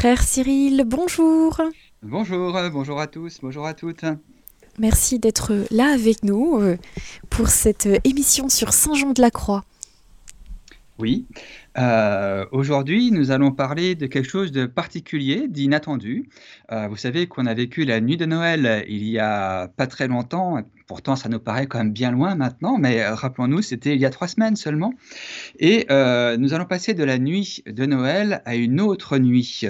Frère Cyril, bonjour. Bonjour, euh, bonjour à tous, bonjour à toutes. Merci d'être là avec nous euh, pour cette euh, émission sur Saint Jean de la Croix. Oui, aujourd'hui nous allons parler de quelque chose de particulier, d'inattendu. vous savez qu'on a vécu la nuit de Noël il y a pas très longtemps, Pourtant, ça nous paraît quand même bien loin maintenant, mais euh, rappelons-nous, c'était il y a trois semaines seulement. Et euh, nous allons passer de la nuit de Noël à une autre nuit,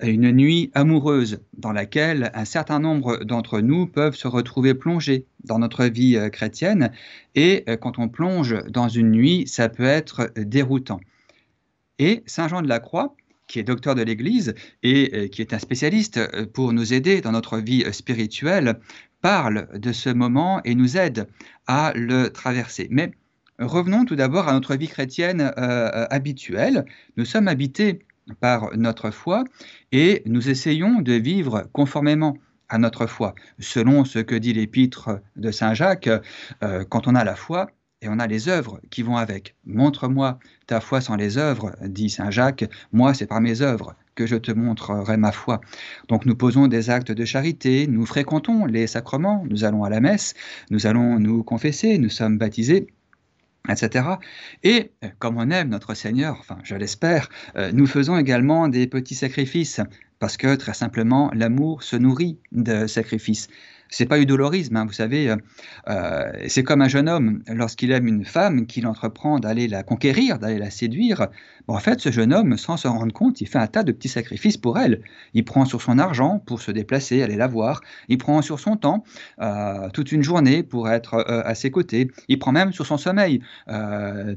une nuit amoureuse, dans laquelle un certain nombre d'entre nous peuvent se retrouver plongés dans notre vie euh, chrétienne. Et quand on plonge dans une nuit, ça peut être déroutant. Et Saint Jean de la Croix, qui est docteur de l'Église et qui est un spécialiste pour nous aider dans notre vie spirituelle, parle de ce moment et nous aide à le traverser. Mais revenons tout d'abord à notre vie chrétienne euh, euh, habituelle. Nous sommes habités par notre foi et nous essayons de vivre conformément à notre foi, selon ce que dit l'épître de Saint Jacques, euh, quand on a la foi, et on a les œuvres qui vont avec. Montre-moi ta foi sans les œuvres, dit Saint Jacques, moi c'est par mes œuvres que je te montrerai ma foi. Donc nous posons des actes de charité, nous fréquentons les sacrements, nous allons à la messe, nous allons nous confesser, nous sommes baptisés, etc. Et comme on aime notre Seigneur, enfin je l'espère, euh, nous faisons également des petits sacrifices, parce que très simplement l'amour se nourrit de sacrifices c'est pas du dolorisme, hein, vous savez. Euh, euh, c'est comme un jeune homme, lorsqu'il aime une femme, qu'il entreprend d'aller la conquérir, d'aller la séduire. en fait, ce jeune homme, sans se rendre compte, il fait un tas de petits sacrifices pour elle. Il prend sur son argent pour se déplacer, aller la voir. Il prend sur son temps, euh, toute une journée pour être à ses côtés. Il prend même sur son sommeil,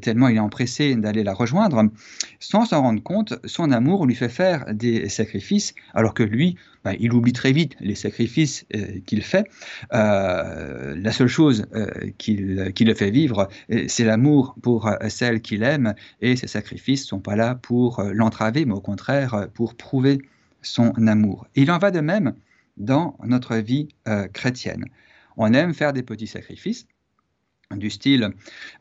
tellement il est empressé d'aller la rejoindre. Sans s'en rendre compte, son amour lui fait faire des sacrifices, alors que lui, il oublie très vite les sacrifices qu'il fait euh, la seule chose euh, qui, le fait vivre, euh, c'est l'amour pour celle qu'il aime, et ses sacrifices ne sont pas là pour l'entraver, mais au contraire pour prouver son amour. il en va de même dans notre vie chrétienne. On aime faire des petits sacrifices, du style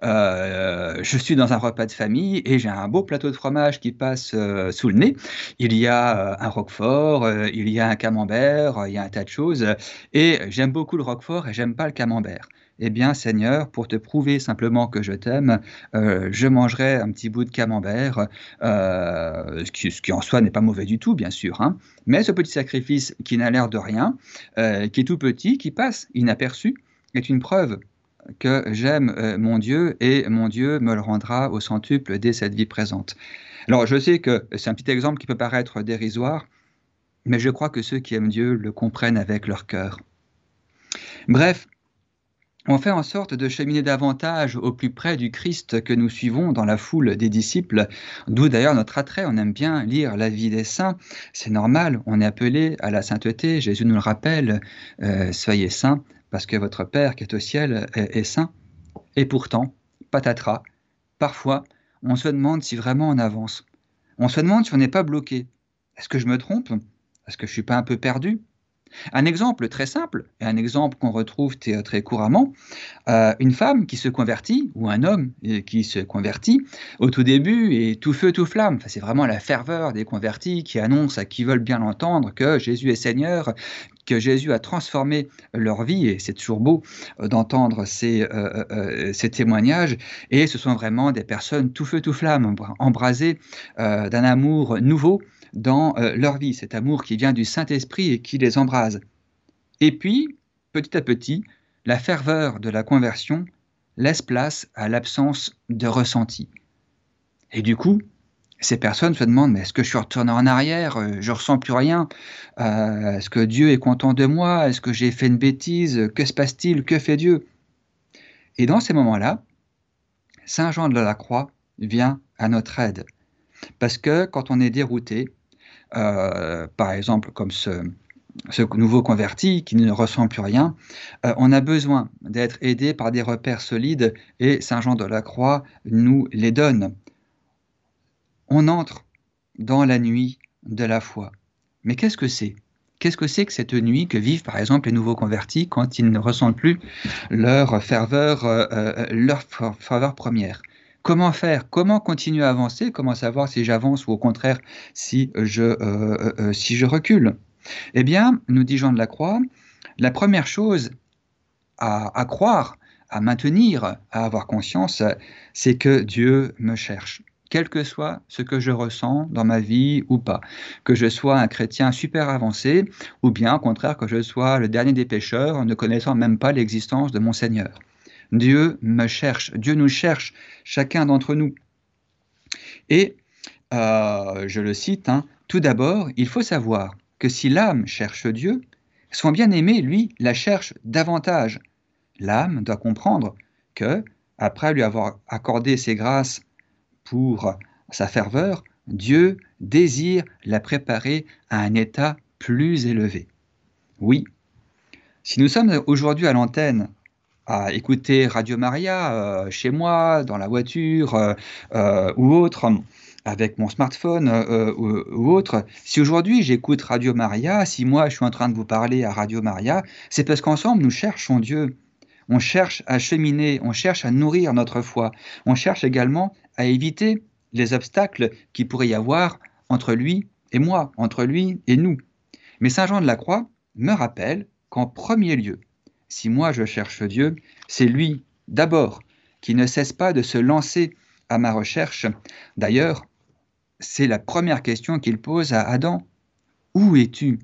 euh, je suis dans un repas de famille et j'ai un beau plateau de fromage qui passe euh, sous le nez. Il y a euh, un roquefort, il y a un camembert, il y a un tas de choses. Et j'aime beaucoup le roquefort et j'aime pas le camembert. Eh bien, Seigneur, pour te prouver simplement que je t'aime, je mangerai un petit bout de camembert, ce qui, en soi n'est pas mauvais du tout, bien sûr. Hein. Mais ce petit sacrifice qui n'a l'air de rien, qui est tout petit, qui passe inaperçu, est une preuve que j'aime euh, mon Dieu et mon Dieu me le rendra au centuple dès cette vie présente. Alors je sais que c'est un petit exemple qui peut paraître dérisoire, mais je crois que ceux qui aiment Dieu le comprennent avec leur cœur. Bref, on fait en sorte de cheminer davantage au plus près du Christ que nous suivons dans la foule des disciples, d'où d'ailleurs notre attrait, on aime bien lire la vie des saints, c'est normal, on est appelé à la sainteté, Jésus nous le rappelle, euh, soyez saints parce que votre Père qui est au ciel est, saint. Et pourtant, patatras, parfois, on se demande si vraiment on avance. On se demande si on n'est pas bloqué. Est-ce que je me trompe? Est-ce que je suis pas un peu perdu? Un exemple très simple, et un exemple qu'on retrouve très couramment, euh, une femme qui se convertit, ou un homme qui se convertit, au tout début est tout feu, tout flamme. c'est vraiment la ferveur des convertis qui annoncent à qui veulent bien l'entendre que Jésus est Seigneur, que Jésus a transformé leur vie, et c'est toujours beau euh, d'entendre ces, ces, témoignages, et ce sont vraiment des personnes tout feu, tout flamme, embrasées d'un amour nouveau dans euh, leur vie, cet amour qui vient du Saint-Esprit et qui les embrase. Et puis, petit à petit, la ferveur de la conversion laisse place à l'absence de ressenti. Et du coup, ces personnes se demandent, mais est-ce que je suis retourné en arrière euh, Je ressens plus rien. Euh, est-ce que Dieu est content de moi Est-ce que j'ai fait une bêtise Que se passe-t-il Que fait Dieu? Et dans ces moments-là, Saint Jean de la Croix vient à notre aide. Parce que quand on est dérouté, euh, par exemple comme ce, nouveau converti qui ne ressent plus rien, on a besoin d'être aidé par des repères solides et Saint Jean de la Croix nous les donne. On entre dans la nuit de la foi. Mais qu'est-ce que c'est? Qu'est-ce que c'est que cette nuit que vivent par exemple les nouveaux convertis quand ils ne ressentent plus leur ferveur, euh, ferveur première? Comment faire? Comment continuer à avancer? Comment savoir si j'avance ou au contraire si je, euh, euh, euh, si je recule? Eh bien, nous dit Jean de la Croix, la première chose à, croire, à maintenir, à avoir conscience, c'est que Dieu me cherche quel que soit ce que je ressens dans ma vie ou pas. Que je sois un chrétien super avancé, ou bien au contraire que je sois le dernier des pécheurs, ne connaissant même pas l'existence de mon Seigneur. Dieu me cherche, Dieu nous cherche, chacun d'entre nous. Et, euh, je le cite, hein, tout d'abord, il faut savoir que si l'âme cherche Dieu, son bien-aimé, lui, la cherche davantage. L'âme doit comprendre que, après lui avoir accordé ses grâces pour sa ferveur, Dieu désire la préparer à un état plus élevé. Oui, si nous sommes aujourd'hui à l'antenne à écouter Radio Maria euh, chez moi, dans la voiture euh, euh, ou autre, avec mon smartphone ou, autre, si aujourd'hui j'écoute Radio Maria, si moi je suis en train de vous parler à Radio Maria, c'est parce qu'ensemble nous cherchons Dieu. On cherche à cheminer, on cherche à nourrir notre foi, on cherche également à éviter les obstacles qui pourrait y avoir entre lui et moi, entre lui et nous. Mais Saint Jean de la Croix me rappelle qu'en premier lieu, si moi je cherche Dieu, c'est lui d'abord qui ne cesse pas de se lancer à ma recherche. D'ailleurs, c'est la première question qu'il pose à Adam. Où es-tu?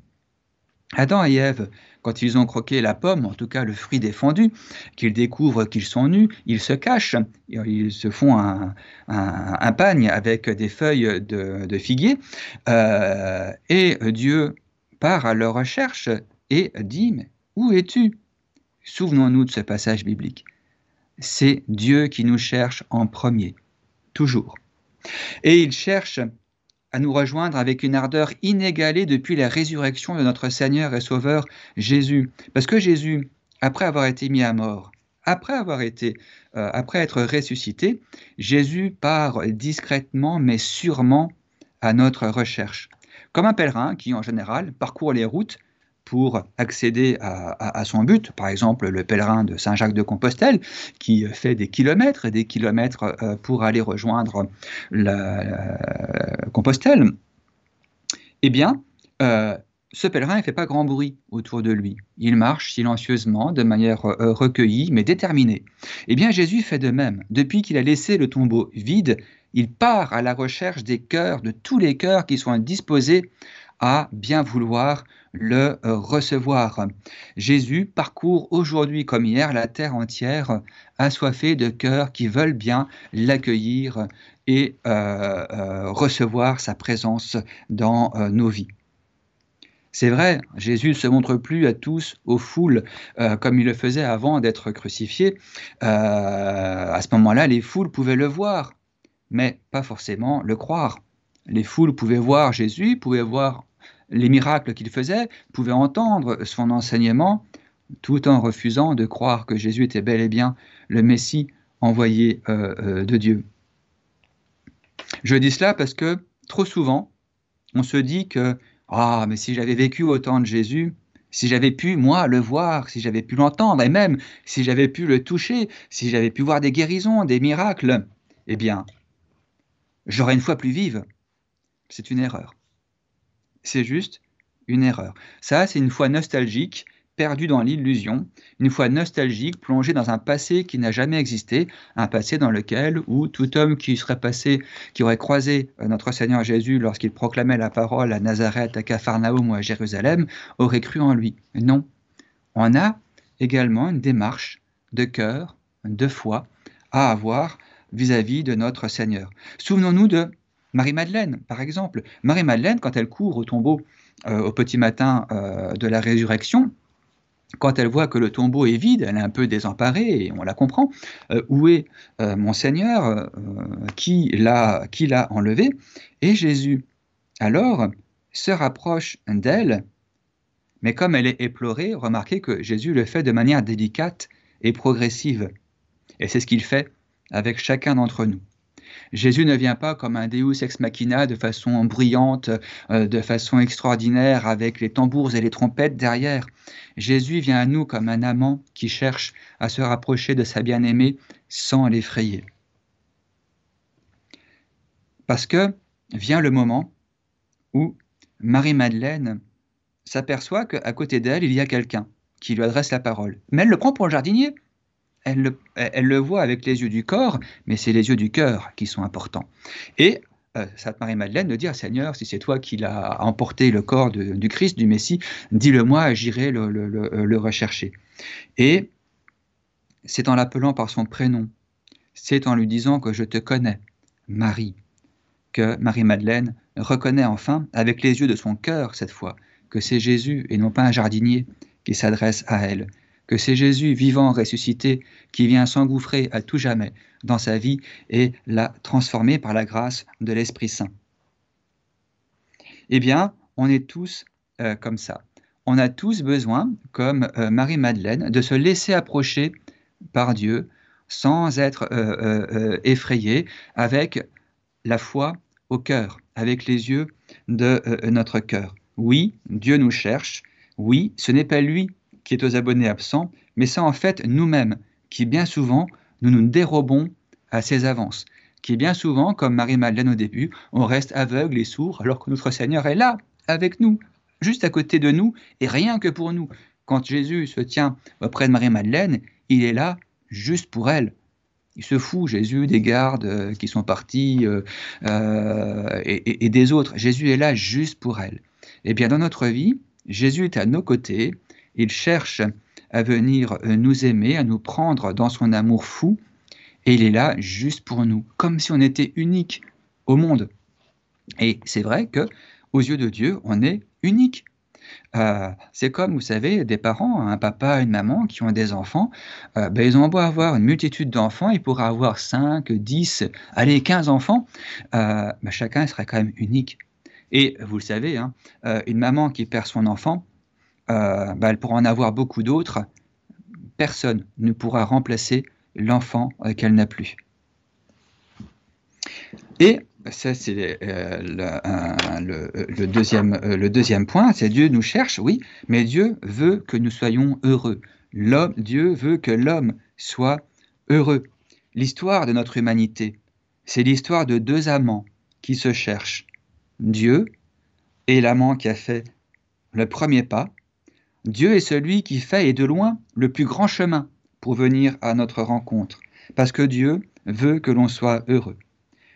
Adam et Ève, quand ils ont croqué la pomme, en tout cas le fruit défendu, qu'ils découvrent qu'ils sont nus, ils se cachent, ils se font un, un, pagne avec des feuilles de, figuier, euh, et Dieu part à leur recherche et dit, mais où es-tu? Souvenons-nous de ce passage biblique. C'est Dieu qui nous cherche en premier, toujours. Et il cherche à nous rejoindre avec une ardeur inégalée depuis la résurrection de notre Seigneur et Sauveur Jésus. Parce que Jésus, après avoir été mis à mort, après avoir été, euh, après être ressuscité, Jésus part discrètement mais sûrement à notre recherche. Comme un pèlerin qui, en général, parcourt les routes pour accéder à, son but. Par exemple, le pèlerin de Saint-Jacques-de-Compostelle qui fait des kilomètres et des kilomètres euh, pour aller rejoindre la, Compostelle. Eh bien, euh, ce pèlerin ne fait pas grand bruit autour de lui. Il marche silencieusement, de manière euh, recueillie, mais déterminée. Eh bien, Jésus fait de même. Depuis qu'il a laissé le tombeau vide, il part à la recherche des cœurs, de tous les cœurs qui sont disposés à bien vouloir le euh, recevoir. Jésus parcourt aujourd'hui comme hier la terre entière, assoiffé de cœurs qui veulent bien l'accueillir et euh, euh, recevoir sa présence dans nos vies. C'est vrai, Jésus ne se montre plus à tous, aux foules, comme il le faisait avant d'être crucifié. à ce moment-là, les foules pouvaient le voir, mais pas forcément le croire. Les foules pouvaient voir Jésus, pouvaient voir les miracles qu'il faisait, pouvaient entendre son enseignement, tout en refusant de croire que Jésus était bel et bien le Messie envoyé euh, euh, de Dieu. Je dis cela parce que trop souvent, on se dit que ah, mais si j'avais vécu au temps de Jésus, si j'avais pu, moi, le voir, si j'avais pu l'entendre, et même si j'avais pu le toucher, si j'avais pu voir des guérisons, des miracles, eh bien, j'aurais une foi plus vive. C'est une erreur c'est juste une erreur. Ça, c'est une foi nostalgique, perdue dans l'illusion, une foi nostalgique, plongée dans un passé qui n'a jamais existé, un passé dans lequel, où tout homme qui serait passé, qui aurait croisé euh, notre Seigneur Jésus lorsqu'il proclamait la parole à Nazareth, à Capharnaüm ou à Jérusalem, aurait cru en lui. Non. On a également une démarche de cœur, de foi à avoir vis-à-vis -vis de notre Seigneur. Souvenons-nous de Marie-Madeleine, par exemple. Marie-Madeleine, quand elle court au tombeau euh, au petit matin euh, de la résurrection, quand elle voit que le tombeau est vide, elle est un peu désemparée, et on la comprend. Euh, où est mon Seigneur Qui l'a enlevé? Et Jésus, alors, se rapproche d'elle, mais comme elle est éplorée, remarquez que Jésus le fait de manière délicate et progressive. Et c'est ce qu'il fait avec chacun d'entre nous. Jésus ne vient pas comme un Deus ex machina de façon brillante, euh, de façon extraordinaire, avec les tambours et les trompettes derrière. Jésus vient à nous comme un amant qui cherche à se rapprocher de sa bien-aimée sans l'effrayer. Parce que vient le moment où Marie-Madeleine s'aperçoit qu'à côté d'elle, il y a quelqu'un qui lui adresse la parole. Mais elle le prend pour le jardinier. Elle le, voit avec les yeux du corps, mais c'est les yeux du cœur qui sont importants. Et euh, Sainte Marie-Madeleine de dire Seigneur, si c'est toi qui l'as emporté le corps du Christ, du Messie, dis-le-moi, j'irai le, le, rechercher. Et c'est en l'appelant par son prénom, c'est en lui disant que je te connais, Marie, que Marie-Madeleine reconnaît enfin, avec les yeux de son cœur cette fois, que c'est Jésus et non pas un jardinier qui s'adresse à elle, que c'est Jésus vivant, ressuscité, qui vient s'engouffrer à tout jamais dans sa vie et la transformer par la grâce de l'Esprit Saint. Eh bien, on est tous euh, comme ça. On a tous besoin, comme euh, Marie-Madeleine, de se laisser approcher par Dieu sans être euh, effrayé, avec la foi au cœur, avec les yeux de notre cœur. Oui, Dieu nous cherche. Oui, ce n'est pas lui qui est aux abonnés absents, mais c'est en fait nous-mêmes qui bien souvent nous nous dérobons à ses avances, qui bien souvent, comme Marie-Madeleine au début, on reste aveugle et sourd alors que notre Seigneur est là, avec nous, juste à côté de nous, et rien que pour nous. Quand Jésus se tient auprès de Marie-Madeleine, il est là juste pour elle. Il se fout, Jésus, des gardes euh, qui sont partis euh, euh, et, et des autres. Jésus est là juste pour elle. Eh bien, dans notre vie, Jésus est à nos côtés, il cherche à venir euh, nous aimer, à nous prendre dans son amour fou, et il est là juste pour nous, comme si on était unique au monde. Et c'est vrai que aux yeux de Dieu, on est unique. Euh, c'est comme, vous savez, des parents, un papa, une maman qui ont des enfants, euh, ben, ils ont beau avoir une multitude d'enfants, ils pourraient avoir 5, 10, allez, 15 enfants, ben, chacun serait quand même unique. Et vous le savez, hein, euh, une maman qui perd son enfant, euh, bah, elle pourra en avoir beaucoup d'autres. Personne ne pourra remplacer l'enfant euh, qu'elle n'a plus. Et ça, c'est le, deuxième, le deuxième point, c'est Dieu nous cherche, oui, mais Dieu veut que nous soyons heureux. Dieu veut que l'homme soit heureux. L'histoire de notre humanité, c'est l'histoire de deux amants qui se cherchent. Dieu est l'amant qui a fait le premier pas. Dieu est celui qui fait et de loin le plus grand chemin pour venir à notre rencontre, parce que Dieu veut que l'on soit heureux.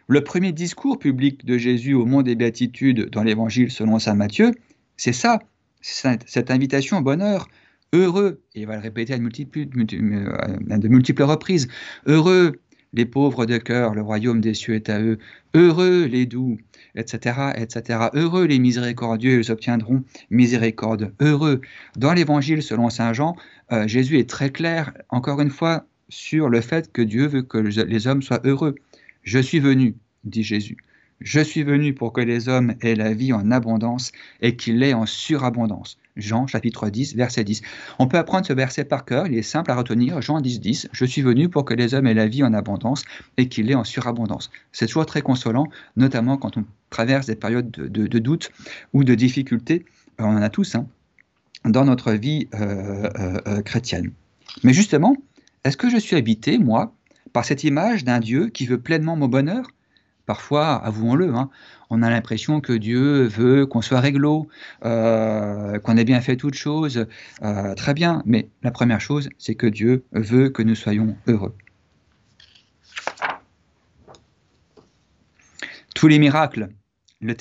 Le premier discours public de Jésus au monde des béatitudes dans l'évangile selon saint Matthieu, c'est ça, cette invitation au bonheur, heureux, et il va le répéter à de multiples, de multiples reprises, heureux les pauvres de cœur, le royaume des cieux est à eux. Heureux les doux, etc., etc. Heureux les miséricordieux, ils obtiendront miséricorde. Heureux. Dans l'évangile selon Saint Jean, euh, Jésus est très clair, encore une fois, sur le fait que Dieu veut que les hommes soient heureux. Je suis venu, dit Jésus. Je suis venu pour que les hommes aient la vie en abondance et qu'il l'aient en surabondance. Jean chapitre 10, verset 10. On peut apprendre ce verset par cœur, il est simple à retenir. Jean 10, 10. Je suis venu pour que les hommes aient la vie en abondance et qu'il l'ait en surabondance. C'est toujours très consolant, notamment quand on traverse des périodes de, doute ou de difficulté. Euh, on en a tous hein, dans notre vie euh, euh, chrétienne. Mais justement, est-ce que je suis habité, moi, par cette image d'un Dieu qui veut pleinement mon bonheur? Parfois, avouons-le, hein, on a l'impression que Dieu veut qu'on soit réglo, euh, qu'on ait bien fait toutes choses. Euh, très bien, mais la première chose, c'est que Dieu veut que nous soyons heureux. Tous les miracles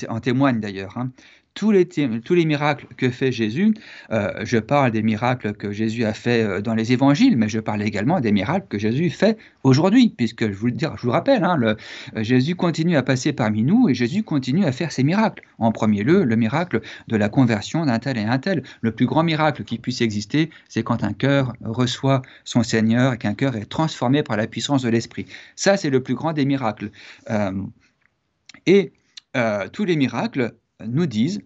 en témoignent d'ailleurs. Hein tous les, tous les miracles que fait Jésus, euh, je parle des miracles que Jésus a fait euh, dans les évangiles, mais je parle également des miracles que Jésus fait aujourd'hui, puisque je vous, le je vous rappelle, hein, euh, Jésus continue à passer parmi nous et Jésus continue à faire ses miracles. En premier lieu, le miracle de la conversion d'un tel et un tel. Le plus grand miracle qui puisse exister, c'est quand un cœur reçoit son Seigneur et qu'un cœur est transformé par la puissance de l'Esprit. Ça, c'est le plus grand des miracles. et tous les miracles nous disent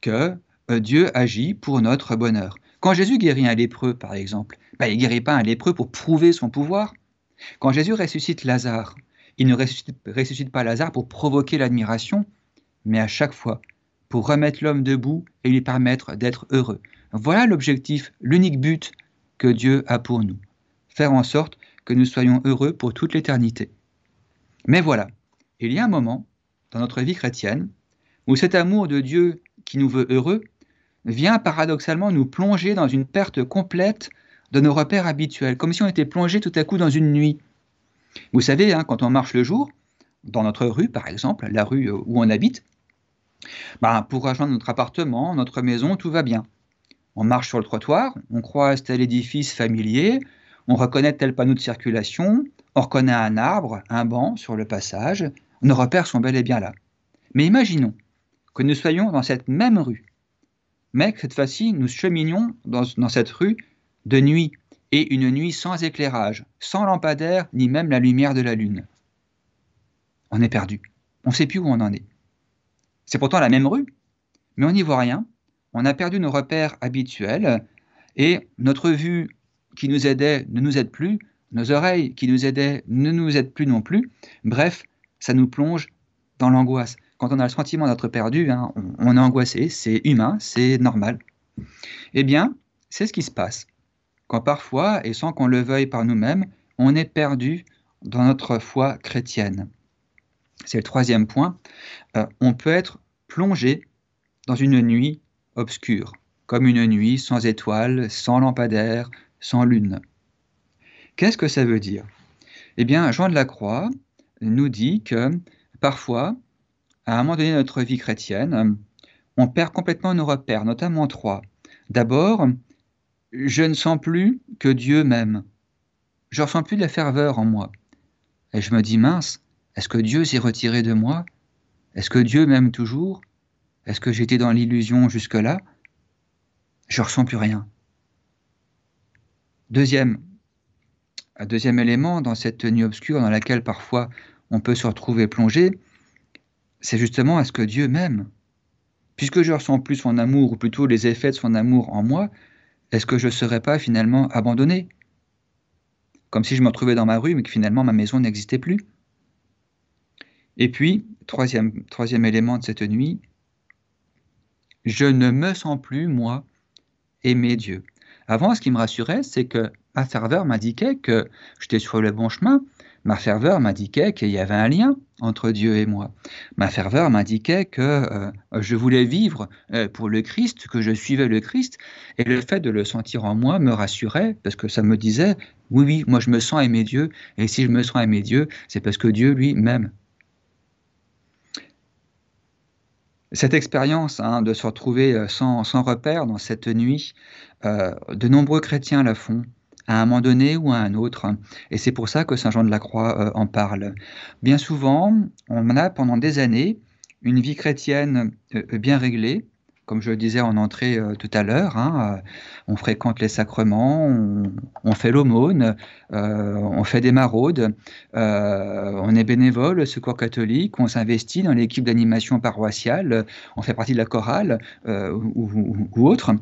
que euh, Dieu agit pour notre bonheur. Quand Jésus guérit un lépreux, par exemple, ben, il ne guérit pas un lépreux pour prouver son pouvoir. Quand Jésus ressuscite Lazare, il ne ressuscite, ressuscite pas Lazare pour provoquer l'admiration, mais à chaque fois pour remettre l'homme debout et lui permettre d'être heureux. Voilà l'objectif, l'unique but que Dieu a pour nous. Faire en sorte que nous soyons heureux pour toute l'éternité. Mais voilà, il y a un moment dans notre vie chrétienne où cet amour de Dieu qui nous veut heureux vient paradoxalement nous plonger dans une perte complète de nos repères habituels, comme si on était plongé tout à coup dans une nuit. Vous savez, hein, quand on marche le jour, dans notre rue par exemple, la rue où on habite, ben, pour rejoindre notre appartement, notre maison, tout va bien. On marche sur le trottoir, on croise tel édifice familier, on reconnaît tel panneau de circulation, on reconnaît un arbre, un banc sur le passage, nos repères sont bel et bien là. Mais imaginons que nous soyons dans cette même rue, mais que cette fois-ci nous cheminions dans, cette rue de nuit, et une nuit sans éclairage, sans lampadaire, ni même la lumière de la lune. On est perdu. On ne sait plus où on en est. C'est pourtant la même rue, mais on n'y voit rien. On a perdu nos repères habituels et notre vue qui nous aidait ne nous aide plus, nos oreilles qui nous aidaient ne nous aident plus non plus. Bref, ça nous plonge dans l'angoisse. Quand on a le sentiment d'être perdu, hein, on, est angoissé, c'est humain, c'est normal. Eh bien, c'est ce qui se passe quand parfois, et sans qu'on le veuille par nous-mêmes, on est perdu dans notre foi chrétienne. C'est le troisième point. Euh, on peut être plongé dans une nuit obscure, comme une nuit sans étoiles, sans lampadaire, sans lune. Qu'est-ce que ça veut dire? Eh bien, Jean de la Croix nous dit que parfois, à un moment donné notre vie chrétienne, on perd complètement nos repères, notamment trois. D'abord, je ne sens plus que Dieu m'aime. Je ne ressens plus de la ferveur en moi. Et je me dis, mince, est-ce que Dieu s'est retiré de moi? Est-ce que Dieu m'aime toujours? Est-ce que j'étais dans l'illusion jusque-là? Je ne ressens plus rien. Deuxième, deuxième élément dans cette nuit obscure dans laquelle parfois on peut se retrouver plongé, c'est justement est-ce que Dieu m'aime Puisque je ressens plus son amour, ou plutôt les effets de son amour en moi, est-ce que je ne serais pas finalement abandonné? Comme si je me retrouvais dans ma rue, mais que finalement ma maison n'existait plus. Et puis, troisième, troisième élément de cette nuit, je ne me sens plus, moi, aimer Dieu. Avant, ce qui me rassurait, c'est que ma ferveur m'indiquait que j'étais sur le bon chemin, Ma ferveur m'indiquait qu'il y avait un lien entre Dieu et moi. Ma ferveur m'indiquait que euh, je voulais vivre euh, pour le Christ, que je suivais le Christ, et le fait de le sentir en moi me rassurait, parce que ça me disait, oui, oui, moi je me sens aimer Dieu, et si je me sens aimer Dieu, c'est parce que Dieu, lui, m'aime. Cette expérience hein, de se retrouver euh, sans, sans, repère dans cette nuit, de nombreux chrétiens la font à un moment donné ou à un autre. Et c'est pour ça que Saint Jean de la Croix euh, en parle. Bien souvent, on a pendant des années une vie chrétienne euh, bien réglée, comme je le disais en entrée euh, tout à l'heure, hein, on fréquente les sacrements, on, fait l'aumône, on fait des maraudes, on est bénévole au secours catholique, on s'investit dans l'équipe d'animation paroissiale, on fait partie de la chorale ou, ou autre.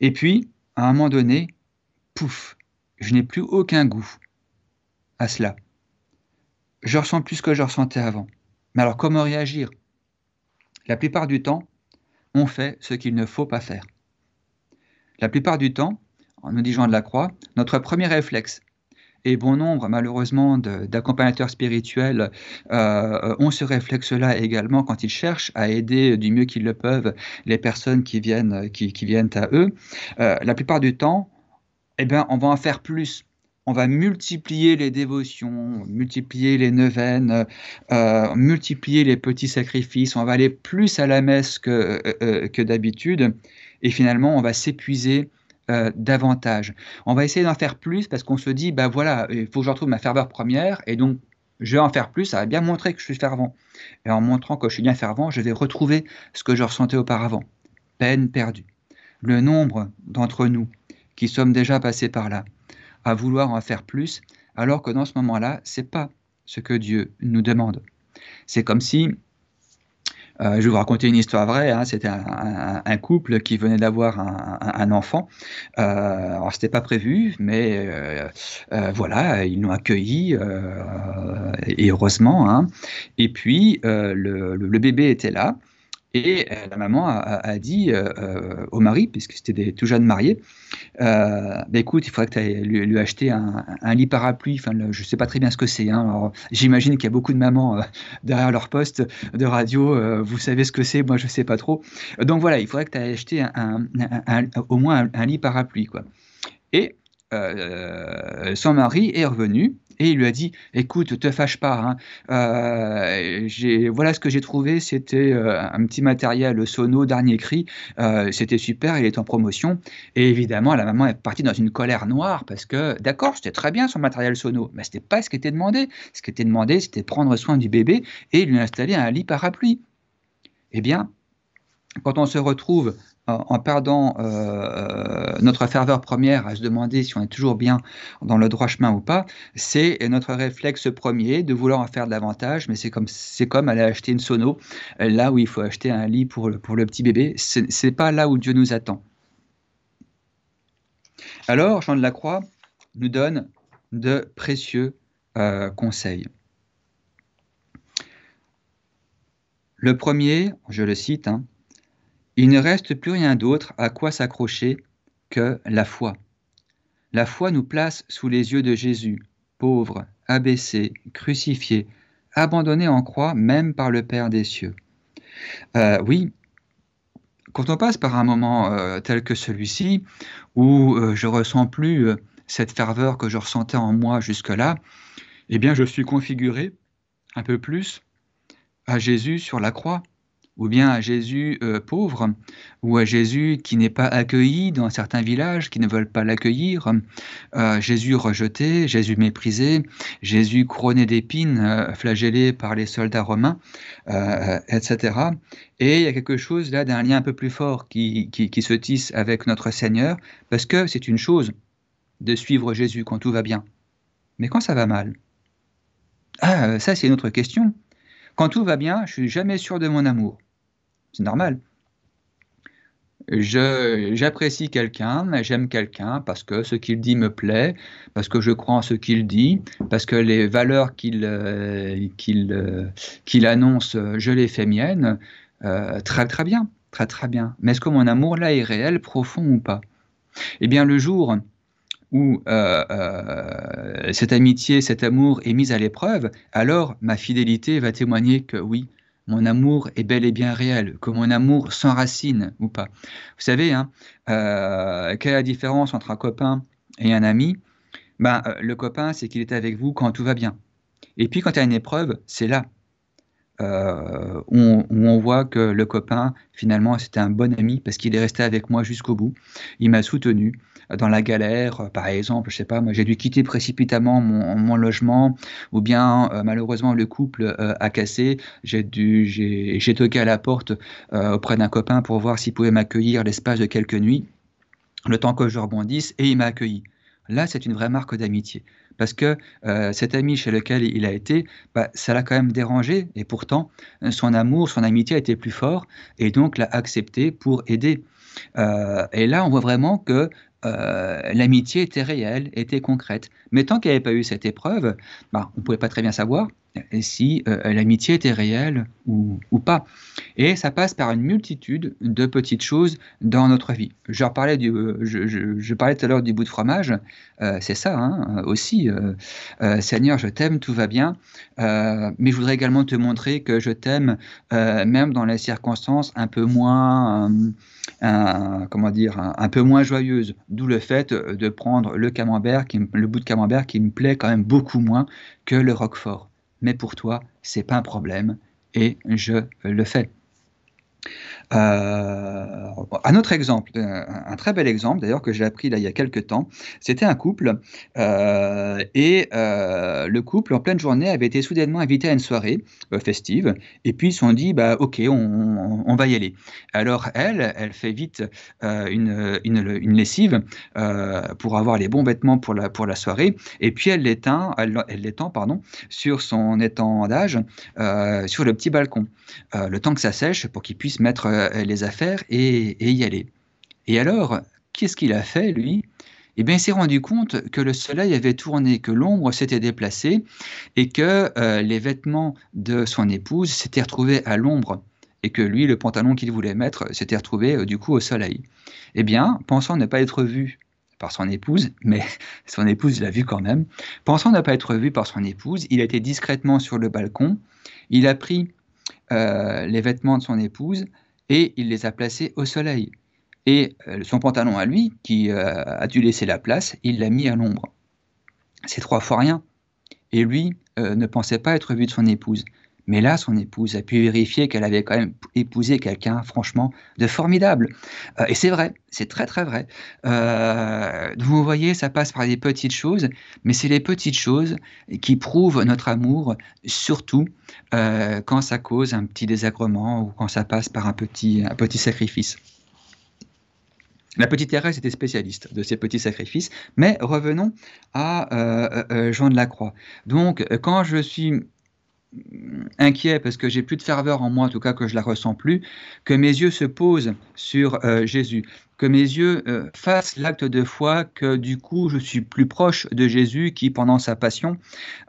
Et puis, à un moment donné, pouf, je n'ai plus aucun goût à cela. Je ressens plus que je ressentais avant. Mais alors comment réagir? La plupart du temps, on fait ce qu'il ne faut pas faire. La plupart du temps, en nous disant de la Croix, notre premier réflexe, et bon nombre malheureusement d'accompagnateurs spirituels euh, ont ce réflexe-là également quand ils cherchent à aider du mieux qu'ils le peuvent les personnes qui viennent, qui, viennent à eux. Euh, la plupart du temps, eh bien, on va en faire plus. On va multiplier les dévotions, multiplier les neuvaines, euh, multiplier les petits sacrifices. On va aller plus à la messe que, euh, euh, d'habitude. Et finalement, on va s'épuiser davantage. On va essayer d'en faire plus parce qu'on se dit, bah voilà, il faut que je retrouve ma ferveur première. Et donc, je vais en faire plus, ça va bien montrer que je suis fervent. Et en montrant que je suis bien fervent, je vais retrouver ce que je ressentais auparavant. Peine perdue. Le nombre d'entre nous qui sommes déjà passés par là, à vouloir en faire plus, alors que dans ce moment-là, c'est pas ce que Dieu nous demande. C'est comme si, euh, je vais vous raconter une histoire vraie, hein, c'était un, couple qui venait d'avoir un, enfant. Euh, alors, c'était pas prévu, mais euh, euh, voilà, ils l'ont accueilli, et heureusement. Hein. Et puis, le, le, bébé était là, Et la maman a, dit au mari, puisque c'était des tout jeunes mariés, bah, écoute, il faudrait que tu ailles lui, acheter un, lit parapluie. Enfin, je ne sais pas très bien ce que c'est. Hein. J'imagine qu'il y a beaucoup de mamans derrière leur poste de radio. vous savez ce que c'est, moi je ne sais pas trop. Donc voilà, il faudrait que tu ailles acheter au moins un, lit parapluie. Quoi. Et son mari est revenu et il lui a dit Écoute, te fâche pas, hein. euh, voilà ce que j'ai trouvé c'était euh, un petit matériel sono, dernier cri, euh, c'était super, il est en promotion. Et évidemment, la maman est partie dans une colère noire parce que, d'accord, c'était très bien son matériel sono, mais c'était pas ce qui était demandé. Ce qui était demandé, c'était prendre soin du bébé et lui installer un lit parapluie. Eh bien, quand on se retrouve en perdant euh, notre ferveur première à se demander si on est toujours bien dans le droit chemin ou pas, c'est notre réflexe premier de vouloir en faire davantage, mais c'est comme, comme aller acheter une sono, là où il faut acheter un lit pour le, petit bébé, c'est, n'est pas là où Dieu nous attend. Alors, Jean de la Croix nous donne de précieux euh, conseils. Le premier, je le cite, hein, il ne reste plus rien d'autre à quoi s'accrocher que la foi. La foi nous place sous les yeux de Jésus, pauvre, abaissé, crucifié, abandonné en croix même par le Père des cieux. Euh, oui, quand on passe par un moment euh, tel que celui-ci, où euh, je ressens plus cette ferveur que je ressentais en moi jusque-là, eh bien je suis configuré un peu plus à Jésus sur la croix ou bien à Jésus euh, pauvre, ou à Jésus qui n'est pas accueilli dans certains villages qui ne veulent pas l'accueillir, euh, Jésus rejeté, Jésus méprisé, Jésus couronné d'épines, euh, flagellé par les soldats romains, etc. Et il y a quelque chose là d'un lien un peu plus fort qui, qui se tisse avec notre Seigneur, parce que c'est une chose de suivre Jésus quand tout va bien. Mais quand ça va mal, ah, ça c'est une autre question. Quand tout va bien, je suis jamais sûr de mon amour. C'est normal. J'apprécie quelqu'un, j'aime quelqu'un parce que ce qu'il dit me plaît, parce que je crois en ce qu'il dit, parce que les valeurs qu'il euh, euh, annonce, je les fais miennes. Euh, très très bien, très très bien. Mais est-ce que mon amour là est réel, profond ou pas? Eh bien, le jour où cette amitié, cet amour est mis à l'épreuve, alors ma fidélité va témoigner que oui, mon amour est bel et bien réel, que mon amour s'enracine ou pas. Vous savez, hein, euh, quelle est la différence entre un copain et un ami? Ben, euh, Le copain, c'est qu'il est avec vous quand tout va bien. Et puis quand il y a une épreuve, c'est là euh, où, on, voit que le copain, finalement, c'était un bon ami parce qu'il est resté avec moi jusqu'au bout. Il m'a soutenu dans la galère, par exemple, je sais pas, moi j'ai dû quitter précipitamment mon, logement, ou bien euh, malheureusement le couple euh, a cassé, j'ai dû, j'ai toqué à la porte auprès d'un copain pour voir s'il pouvait m'accueillir l'espace de quelques nuits, le temps que je rebondisse, et il m'a accueilli. Là, c'est une vraie marque d'amitié parce que euh, cet ami chez lequel il a été, bah, ça l'a quand même dérangé, et pourtant, son amour, son amitié a été plus fort, et donc l'a accepté pour aider. Euh, et là, on voit vraiment que euh, l'amitié était réelle, était concrète. Mais tant qu'il n'y avait pas eu cette épreuve, bah, on ne pouvait pas très bien savoir si euh, l'amitié était réelle ou, pas. Et ça passe par une multitude de petites choses dans notre vie. Je, euh, parlais tout à l'heure du bout de fromage, c'est ça hein, aussi. Seigneur, je t'aime, tout va bien, mais je voudrais également te montrer que je t'aime même dans les circonstances un peu moins comment dire, un, peu moins joyeuse. D'où le fait de prendre le camembert, le bout de camembert qui me plaît quand même beaucoup moins que le roquefort. Mais pour toi, c'est pas un problème et je le fais. Euh, un autre exemple, euh, un très bel exemple d'ailleurs que j'ai appris là il y a quelques temps, c'était un couple euh, et le couple en pleine journée avait été soudainement invité à une soirée festive. Et puis ils se sont dit bah ok on, va y aller. Alors elle, elle fait vite une, une, lessive pour avoir les bons vêtements pour la, pour la soirée. Et puis elle l'éteint, elle, elle l'étend sur son étendage sur le petit balcon. Le temps que ça sèche pour qu'il puisse mettre les affaires et, y aller. Et alors, qu'est-ce qu'il a fait, lui? Eh bien, il s'est rendu compte que le soleil avait tourné, que l'ombre s'était déplacée et que euh, les vêtements de son épouse s'étaient retrouvés à l'ombre. et que lui, le pantalon qu'il voulait mettre, s'était retrouvé euh, du coup au soleil. Eh bien, pensant ne pas être vu par son épouse, mais son épouse l'a vu quand même, pensant ne pas être vu par son épouse, il a été discrètement sur le balcon, il a pris euh, les vêtements de son épouse et il les a placés au soleil. Et euh, son pantalon à lui, qui a dû laisser la place, il l'a mis à l'ombre. C'est trois fois rien. Et lui ne pensait pas être vu de son épouse. Mais là, son épouse a pu vérifier qu'elle avait quand même épousé quelqu'un, franchement, de formidable. Euh, et c'est vrai, c'est très très vrai. Euh, vous voyez, ça passe par des petites choses, mais c'est les petites choses qui prouvent notre amour, surtout euh, quand ça cause un petit désagrément ou quand ça passe par un petit, un petit sacrifice. La petite Thérèse était spécialiste de ces petits sacrifices, mais revenons à Jean de la Croix. Donc, quand je suis inquiet parce que j'ai plus de ferveur en moi, en tout cas que je la ressens plus, que mes yeux se posent sur euh, Jésus, que mes yeux euh, fassent l'acte de foi, que du coup je suis plus proche de Jésus qui, pendant sa passion,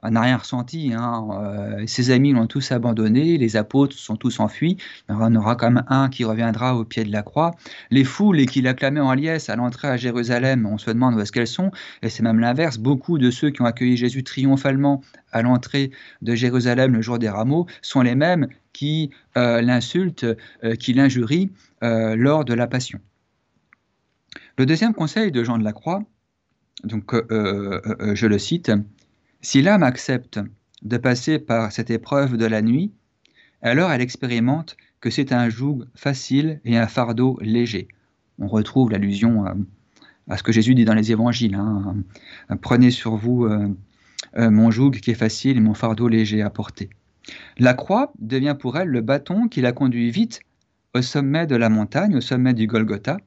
n'a rien ressenti. Hein. Euh, ses amis l'ont tous abandonné, les apôtres sont tous enfuis, il y en aura quand même un qui reviendra au pied de la croix. Les foules et qui l'acclamaient en liesse à l'entrée à Jérusalem, on se demande où est-ce qu'elles sont, et c'est même l'inverse, beaucoup de ceux qui ont accueilli Jésus triomphalement à l'entrée de Jérusalem le jour des rameaux sont les mêmes qui euh, l'insultent, qui l'injurient lors de la passion. Le deuxième conseil de Jean de la Croix, donc, euh, euh, euh, je le cite, Si l'âme accepte de passer par cette épreuve de la nuit, alors elle expérimente que c'est un joug facile et un fardeau léger. On retrouve l'allusion à, ce que Jésus dit dans les évangiles. Hein. Prenez sur vous mon joug qui est facile et mon fardeau léger à porter. La croix devient pour elle le bâton qui la conduit vite au sommet de la montagne, au sommet du Golgotha,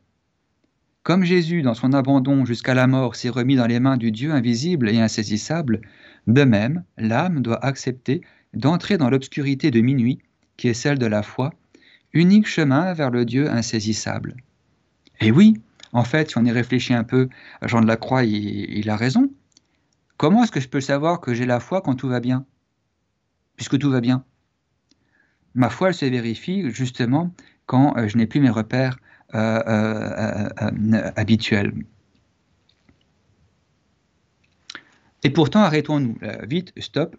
comme Jésus, dans son abandon jusqu'à la mort, s'est remis dans les mains du Dieu invisible et insaisissable, de même, l'âme doit accepter d'entrer dans l'obscurité de minuit, qui est celle de la foi, unique chemin vers le Dieu insaisissable. Et oui, en fait, si on y réfléchit un peu, Jean de la Croix, il, a raison. Comment est-ce que je peux savoir que j'ai la foi quand tout va bien? Puisque tout va bien. Ma foi, elle se vérifie justement quand euh, je n'ai plus mes repères habituel. Et pourtant, arrêtons-nous, vite, stop,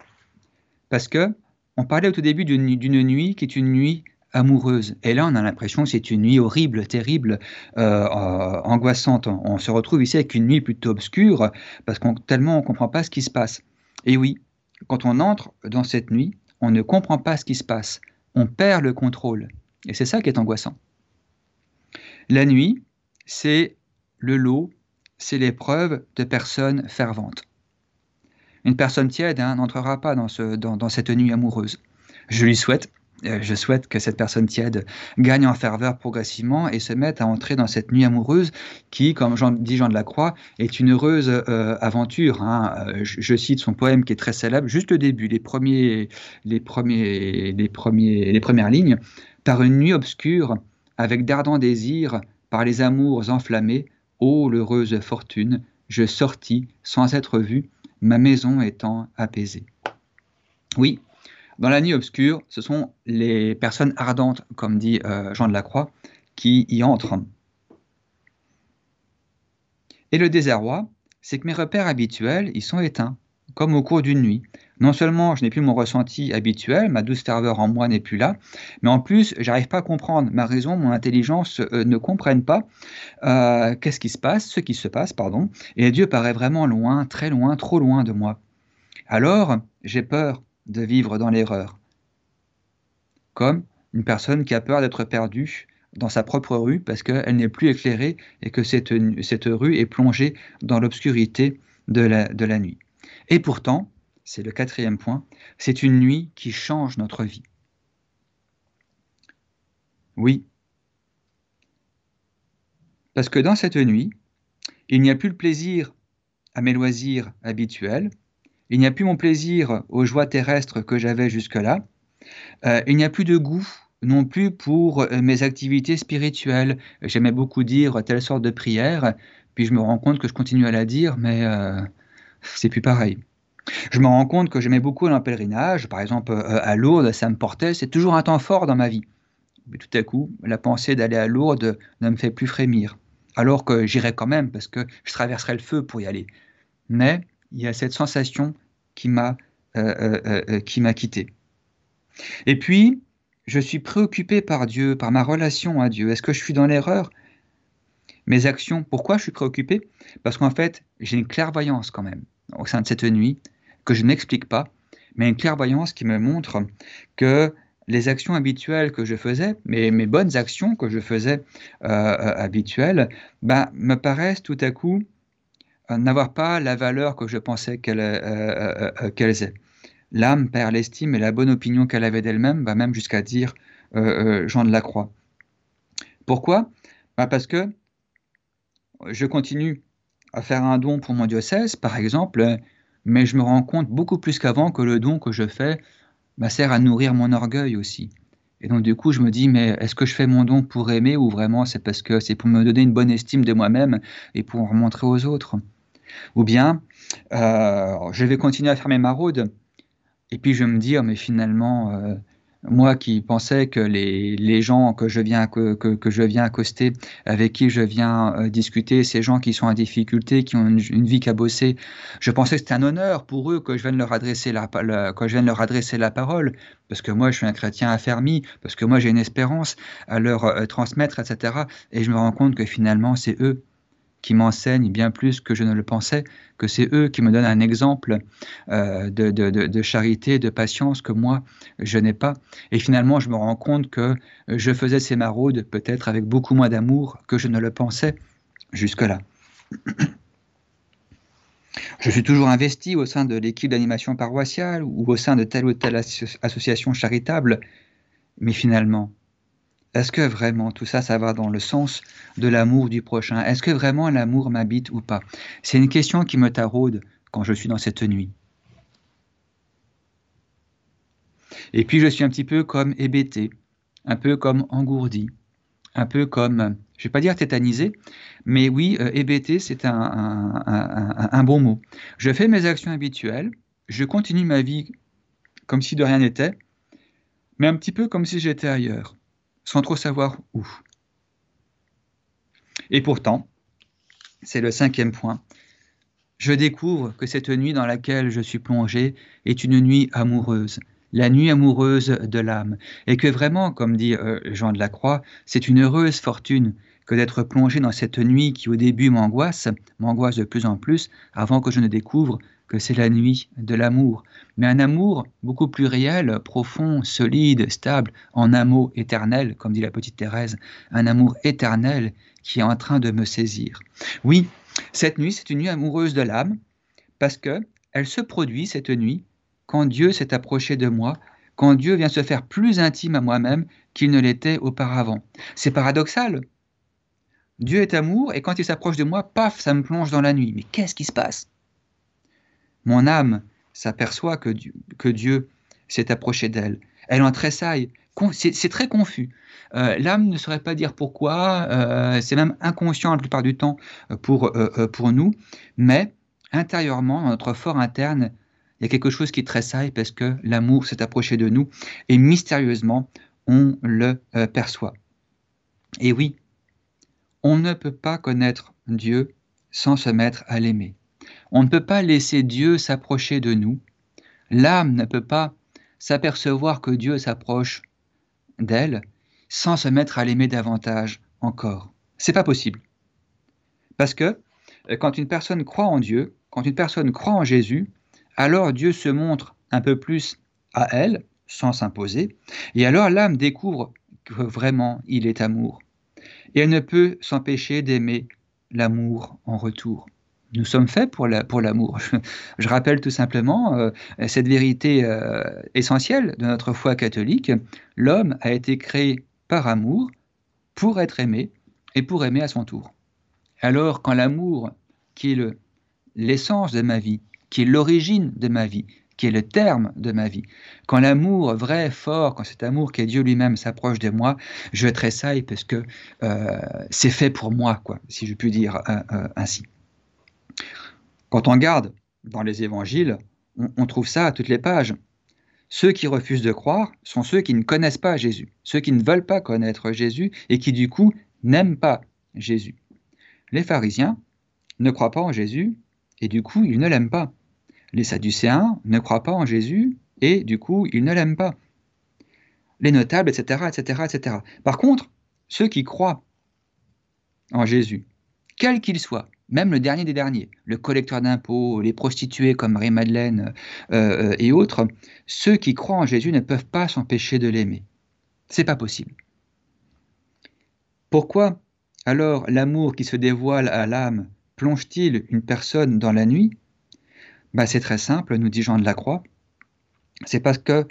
parce que on parlait au tout début d'une nuit qui est une nuit amoureuse. Et là, on a l'impression que c'est une nuit horrible, terrible, angoissante. On se retrouve ici avec une nuit plutôt obscure, parce qu'on tellement on ne comprend pas ce qui se passe. Et oui, quand on entre dans cette nuit, on ne comprend pas ce qui se passe. On perd le contrôle. Et c'est ça qui est angoissant. La nuit, c'est le lot, c'est l'épreuve de personnes ferventes. Une personne tiède hein, n'entrera pas dans, cette nuit amoureuse. Je lui souhaite, euh, je souhaite que cette personne tiède gagne en ferveur progressivement et se mette à entrer dans cette nuit amoureuse qui, comme dit Jean de la Croix, est une heureuse euh, aventure. Hein. Euh, je, cite son poème qui est très célèbre, juste le début, les, premiers, les, premiers, les, premiers, les premières lignes. Par une nuit obscure, avec d'ardents désirs, par les amours enflammés, ô l'heureuse fortune, je sortis sans être vu, ma maison étant apaisée. Oui, dans la nuit obscure, ce sont les personnes ardentes, comme dit euh, Jean de la Croix, qui y entrent. Et le désarroi, c'est que mes repères habituels, ils sont éteints, comme au cours d'une nuit. Non seulement je n'ai plus mon ressenti habituel, ma douce ferveur en moi n'est plus là, mais en plus, j'arrive pas à comprendre. Ma raison, mon intelligence euh, ne comprennent pas euh, qu'est-ce qui se passe, ce qui se passe, pardon. Et Dieu paraît vraiment loin, très loin, trop loin de moi. Alors, j'ai peur de vivre dans l'erreur. Comme une personne qui a peur d'être perdue dans sa propre rue parce qu'elle n'est plus éclairée et que cette, rue est plongée dans l'obscurité de la nuit. Et pourtant, c'est le quatrième point, c'est une nuit qui change notre vie. Oui. Parce que dans cette nuit, il n'y a plus le plaisir à mes loisirs habituels, il n'y a plus mon plaisir aux joies terrestres que j'avais jusque-là, euh, il n'y a plus de goût non plus pour euh, mes activités spirituelles. J'aimais beaucoup dire telle sorte de prière, puis je me rends compte que je continue à la dire, mais euh, c'est plus pareil. Je me rends compte que j'aimais beaucoup le pèlerinage, par exemple euh, à Lourdes, ça me portait, c'est toujours un temps fort dans ma vie. Mais tout à coup, la pensée d'aller à Lourdes ne me fait plus frémir. Alors que j'irai quand même, parce que je traverserai le feu pour y aller. Mais il y a cette sensation qui m'a euh, euh, qui m'a quitté. Et puis, je suis préoccupé par Dieu, par ma relation à Dieu. Est-ce que je suis dans l'erreur? Mes actions, pourquoi je suis préoccupé? Parce qu'en fait, j'ai une clairvoyance quand même au sein de cette nuit que je n'explique pas, mais une clairvoyance qui me montre que les actions habituelles que je faisais, mes, mes bonnes actions que je faisais habituelles, ben, me paraissent tout à coup n'avoir pas la valeur que je pensais qu'elles aient. L'âme perd l'estime et la bonne opinion qu'elle avait d'elle-même, va même jusqu'à dire Jean de la Croix. Pourquoi? Bah, Parce que je continue à faire un don pour mon diocèse, par exemple, mais je me rends compte beaucoup plus qu'avant que le don que je fais bah, sert à nourrir mon orgueil aussi. Et donc du coup, je me dis, mais est-ce que je fais mon don pour aimer ou vraiment c'est parce que c'est pour me donner une bonne estime de moi-même et pour en montrer aux autres? Ou bien, euh, je vais continuer à faire mes maraudes et puis je vais me dire, mais finalement, euh, moi qui pensais que les, les gens que je, viens, que, que, je viens accoster, avec qui je viens euh, discuter, ces gens qui sont en difficulté, qui ont une, vie qu'à bosser, je pensais que c'était un honneur pour eux que je vienne leur adresser la, que je vienne leur adresser la parole, parce que moi je suis un chrétien affermi, parce que moi j'ai une espérance à leur euh, transmettre, etc. Et je me rends compte que finalement c'est eux qui m'enseignent bien plus que je ne le pensais, que c'est eux qui me donnent un exemple euh, de, de, charité, de patience que moi, je n'ai pas. Et finalement, je me rends compte que je faisais ces maraudes peut-être avec beaucoup moins d'amour que je ne le pensais jusque-là. Je suis toujours investi au sein de l'équipe d'animation paroissiale ou au sein de telle ou telle association charitable, mais finalement, est-ce que vraiment tout ça, ça va dans le sens de l'amour du prochain? Est-ce que vraiment l'amour m'habite ou pas? C'est une question qui me taraude quand je suis dans cette nuit. Et puis je suis un petit peu comme hébété, un peu comme engourdi, un peu comme, je ne vais pas dire tétanisé, mais oui, euh, hébété, c'est un, un, bon mot. Je fais mes actions habituelles, je continue ma vie comme si de rien n'était, mais un petit peu comme si j'étais ailleurs sans trop savoir où. Et pourtant, c'est le cinquième point, je découvre que cette nuit dans laquelle je suis plongé est une nuit amoureuse, la nuit amoureuse de l'âme, et que vraiment, comme dit euh, Jean de la Croix, c'est une heureuse fortune que d'être plongé dans cette nuit qui au début m'angoisse, m'angoisse de plus en plus, avant que je ne découvre que c'est la nuit de l'amour, mais un amour beaucoup plus réel, profond, solide, stable, en un mot éternel, comme dit la petite Thérèse, un amour éternel qui est en train de me saisir. Oui, cette nuit, c'est une nuit amoureuse de l'âme, parce que elle se produit cette nuit quand Dieu s'est approché de moi, quand Dieu vient se faire plus intime à moi-même qu'il ne l'était auparavant. C'est paradoxal. Dieu est amour et quand il s'approche de moi, paf, ça me plonge dans la nuit. Mais qu'est-ce qui se passe? Mon âme s'aperçoit que Dieu, s'est approché d'elle. Elle en tressaille. C'est très confus. Euh, l'âme ne saurait pas dire pourquoi, euh, c'est même inconscient la plupart du temps euh, pour, pour nous, mais intérieurement, dans notre fort interne, il y a quelque chose qui tressaille parce que l'amour s'est approché de nous et mystérieusement, on le perçoit. Et oui, on ne peut pas connaître Dieu sans se mettre à l'aimer. On ne peut pas laisser Dieu s'approcher de nous. L'âme ne peut pas s'apercevoir que Dieu s'approche d'elle sans se mettre à l'aimer davantage encore. C'est pas possible. Parce que euh, quand une personne croit en Dieu, quand une personne croit en Jésus, alors Dieu se montre un peu plus à elle, sans s'imposer, et alors l'âme découvre que vraiment il est amour. Et elle ne peut s'empêcher d'aimer l'amour en retour nous sommes faits pour l'amour. Je, rappelle tout simplement euh, cette vérité euh, essentielle de notre foi catholique. L'homme a été créé par amour pour être aimé et pour aimer à son tour. Alors quand l'amour, qui est l'essence de ma vie, qui est l'origine de ma vie, qui est le terme de ma vie, quand l'amour vrai, fort, quand cet amour qui est Dieu lui-même s'approche de moi, je tressaille parce que euh, c'est fait pour moi, quoi, si je puis dire ainsi. Quand on regarde dans les évangiles, on, trouve ça à toutes les pages. Ceux qui refusent de croire sont ceux qui ne connaissent pas Jésus, ceux qui ne veulent pas connaître Jésus et qui du coup n'aiment pas Jésus. Les pharisiens ne croient pas en Jésus et du coup ils ne l'aiment pas. Les sadducéens ne croient pas en Jésus et du coup ils ne l'aiment pas. Les notables, etc., etc., etc. Par contre, ceux qui croient en Jésus, quel qu'il soit, même le dernier des derniers, le collecteur d'impôts, les prostituées comme Marie-Madeleine euh, euh, et autres, ceux qui croient en Jésus ne peuvent pas s'empêcher de l'aimer. C'est pas possible. Pourquoi alors l'amour qui se dévoile à l'âme plonge-t-il une personne dans la nuit? Bah, C'est très simple, nous dit Jean de la Croix. C'est parce que,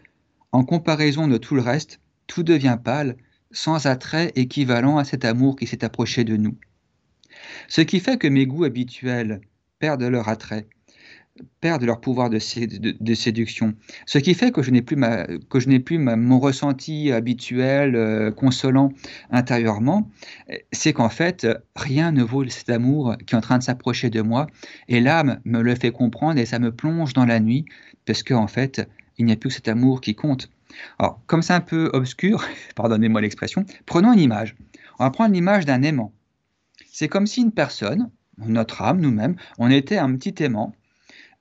en comparaison de tout le reste, tout devient pâle, sans attrait équivalent à cet amour qui s'est approché de nous. Ce qui fait que mes goûts habituels perdent leur attrait, perdent leur pouvoir de, séduction. Ce qui fait que je n'ai plus, que je plus mon ressenti habituel, euh, consolant intérieurement, c'est qu'en fait, rien ne vaut cet amour qui est en train de s'approcher de moi, et l'âme me le fait comprendre et ça me plonge dans la nuit, parce qu'en en fait, il n'y a plus que cet amour qui compte. Alors, comme c'est un peu obscur, pardonnez-moi l'expression, prenons une image. On va prendre l'image d'un aimant. C'est comme si une personne, notre âme, nous-mêmes, on était un petit aimant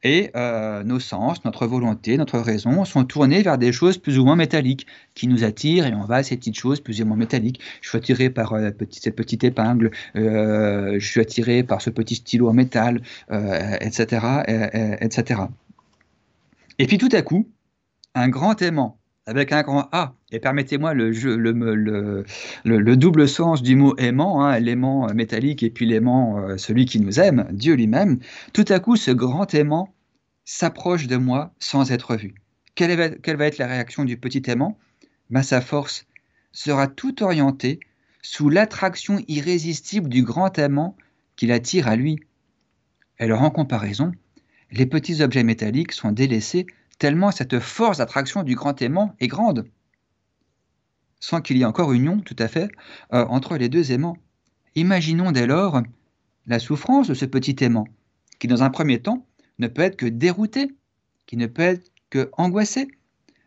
et euh, nos sens, notre volonté, notre raison sont tournés vers des choses plus ou moins métalliques qui nous attirent et on va à ces petites choses plus ou moins métalliques. Je suis attiré par euh, cette petite épingle, euh, je suis attiré par ce petit stylo en métal, etc., etc. Et puis tout à coup, un grand aimant avec un grand A, et permettez-moi le, le, le, double sens du mot aimant, hein, l'aimant métallique et puis l'aimant, euh, celui qui nous aime, Dieu lui-même, tout à coup ce grand aimant s'approche de moi sans être vu. Quelle, va, être la réaction du petit aimant? Ben, Sa force sera tout orientée sous l'attraction irrésistible du grand aimant qui l'attire à lui. Alors en comparaison, les petits objets métalliques sont délaissés tellement cette force d'attraction du grand aimant est grande, sans qu'il y ait encore union tout à fait euh, entre les deux aimants. Imaginons dès lors la souffrance de ce petit aimant, qui dans un premier temps ne peut être que dérouté, qui ne peut être que angoissé.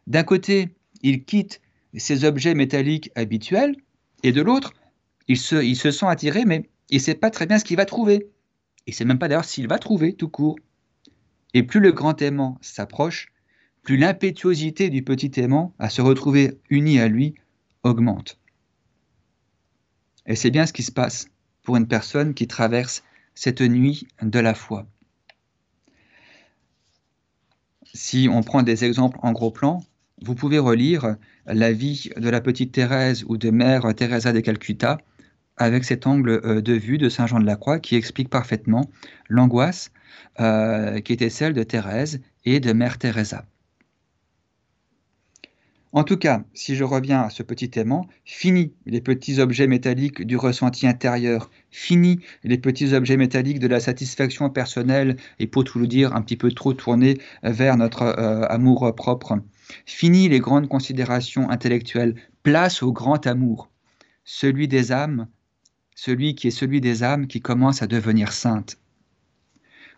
D'un côté, il quitte ses objets métalliques habituels, et de l'autre, il se, il se sent attiré, mais il ne sait pas très bien ce qu'il va trouver. Il ne sait même pas d'ailleurs s'il va trouver tout court. Et plus le grand aimant s'approche, plus l'impétuosité du petit aimant à se retrouver uni à lui augmente. Et c'est bien ce qui se passe pour une personne qui traverse cette nuit de la foi. Si on prend des exemples en gros plan, vous pouvez relire la vie de la petite Thérèse ou de Mère Teresa de Calcutta avec cet angle euh, de vue de Saint Jean de la Croix qui explique parfaitement l'angoisse euh, qui était celle de Thérèse et de Mère Teresa. En tout cas, si je reviens à ce petit aimant, fini les petits objets métalliques du ressenti intérieur, fini les petits objets métalliques de la satisfaction personnelle et pour tout le dire un petit peu trop tourné vers notre euh, amour propre, fini les grandes considérations intellectuelles, place au grand amour, celui des âmes, celui qui est celui des âmes qui commence à devenir sainte.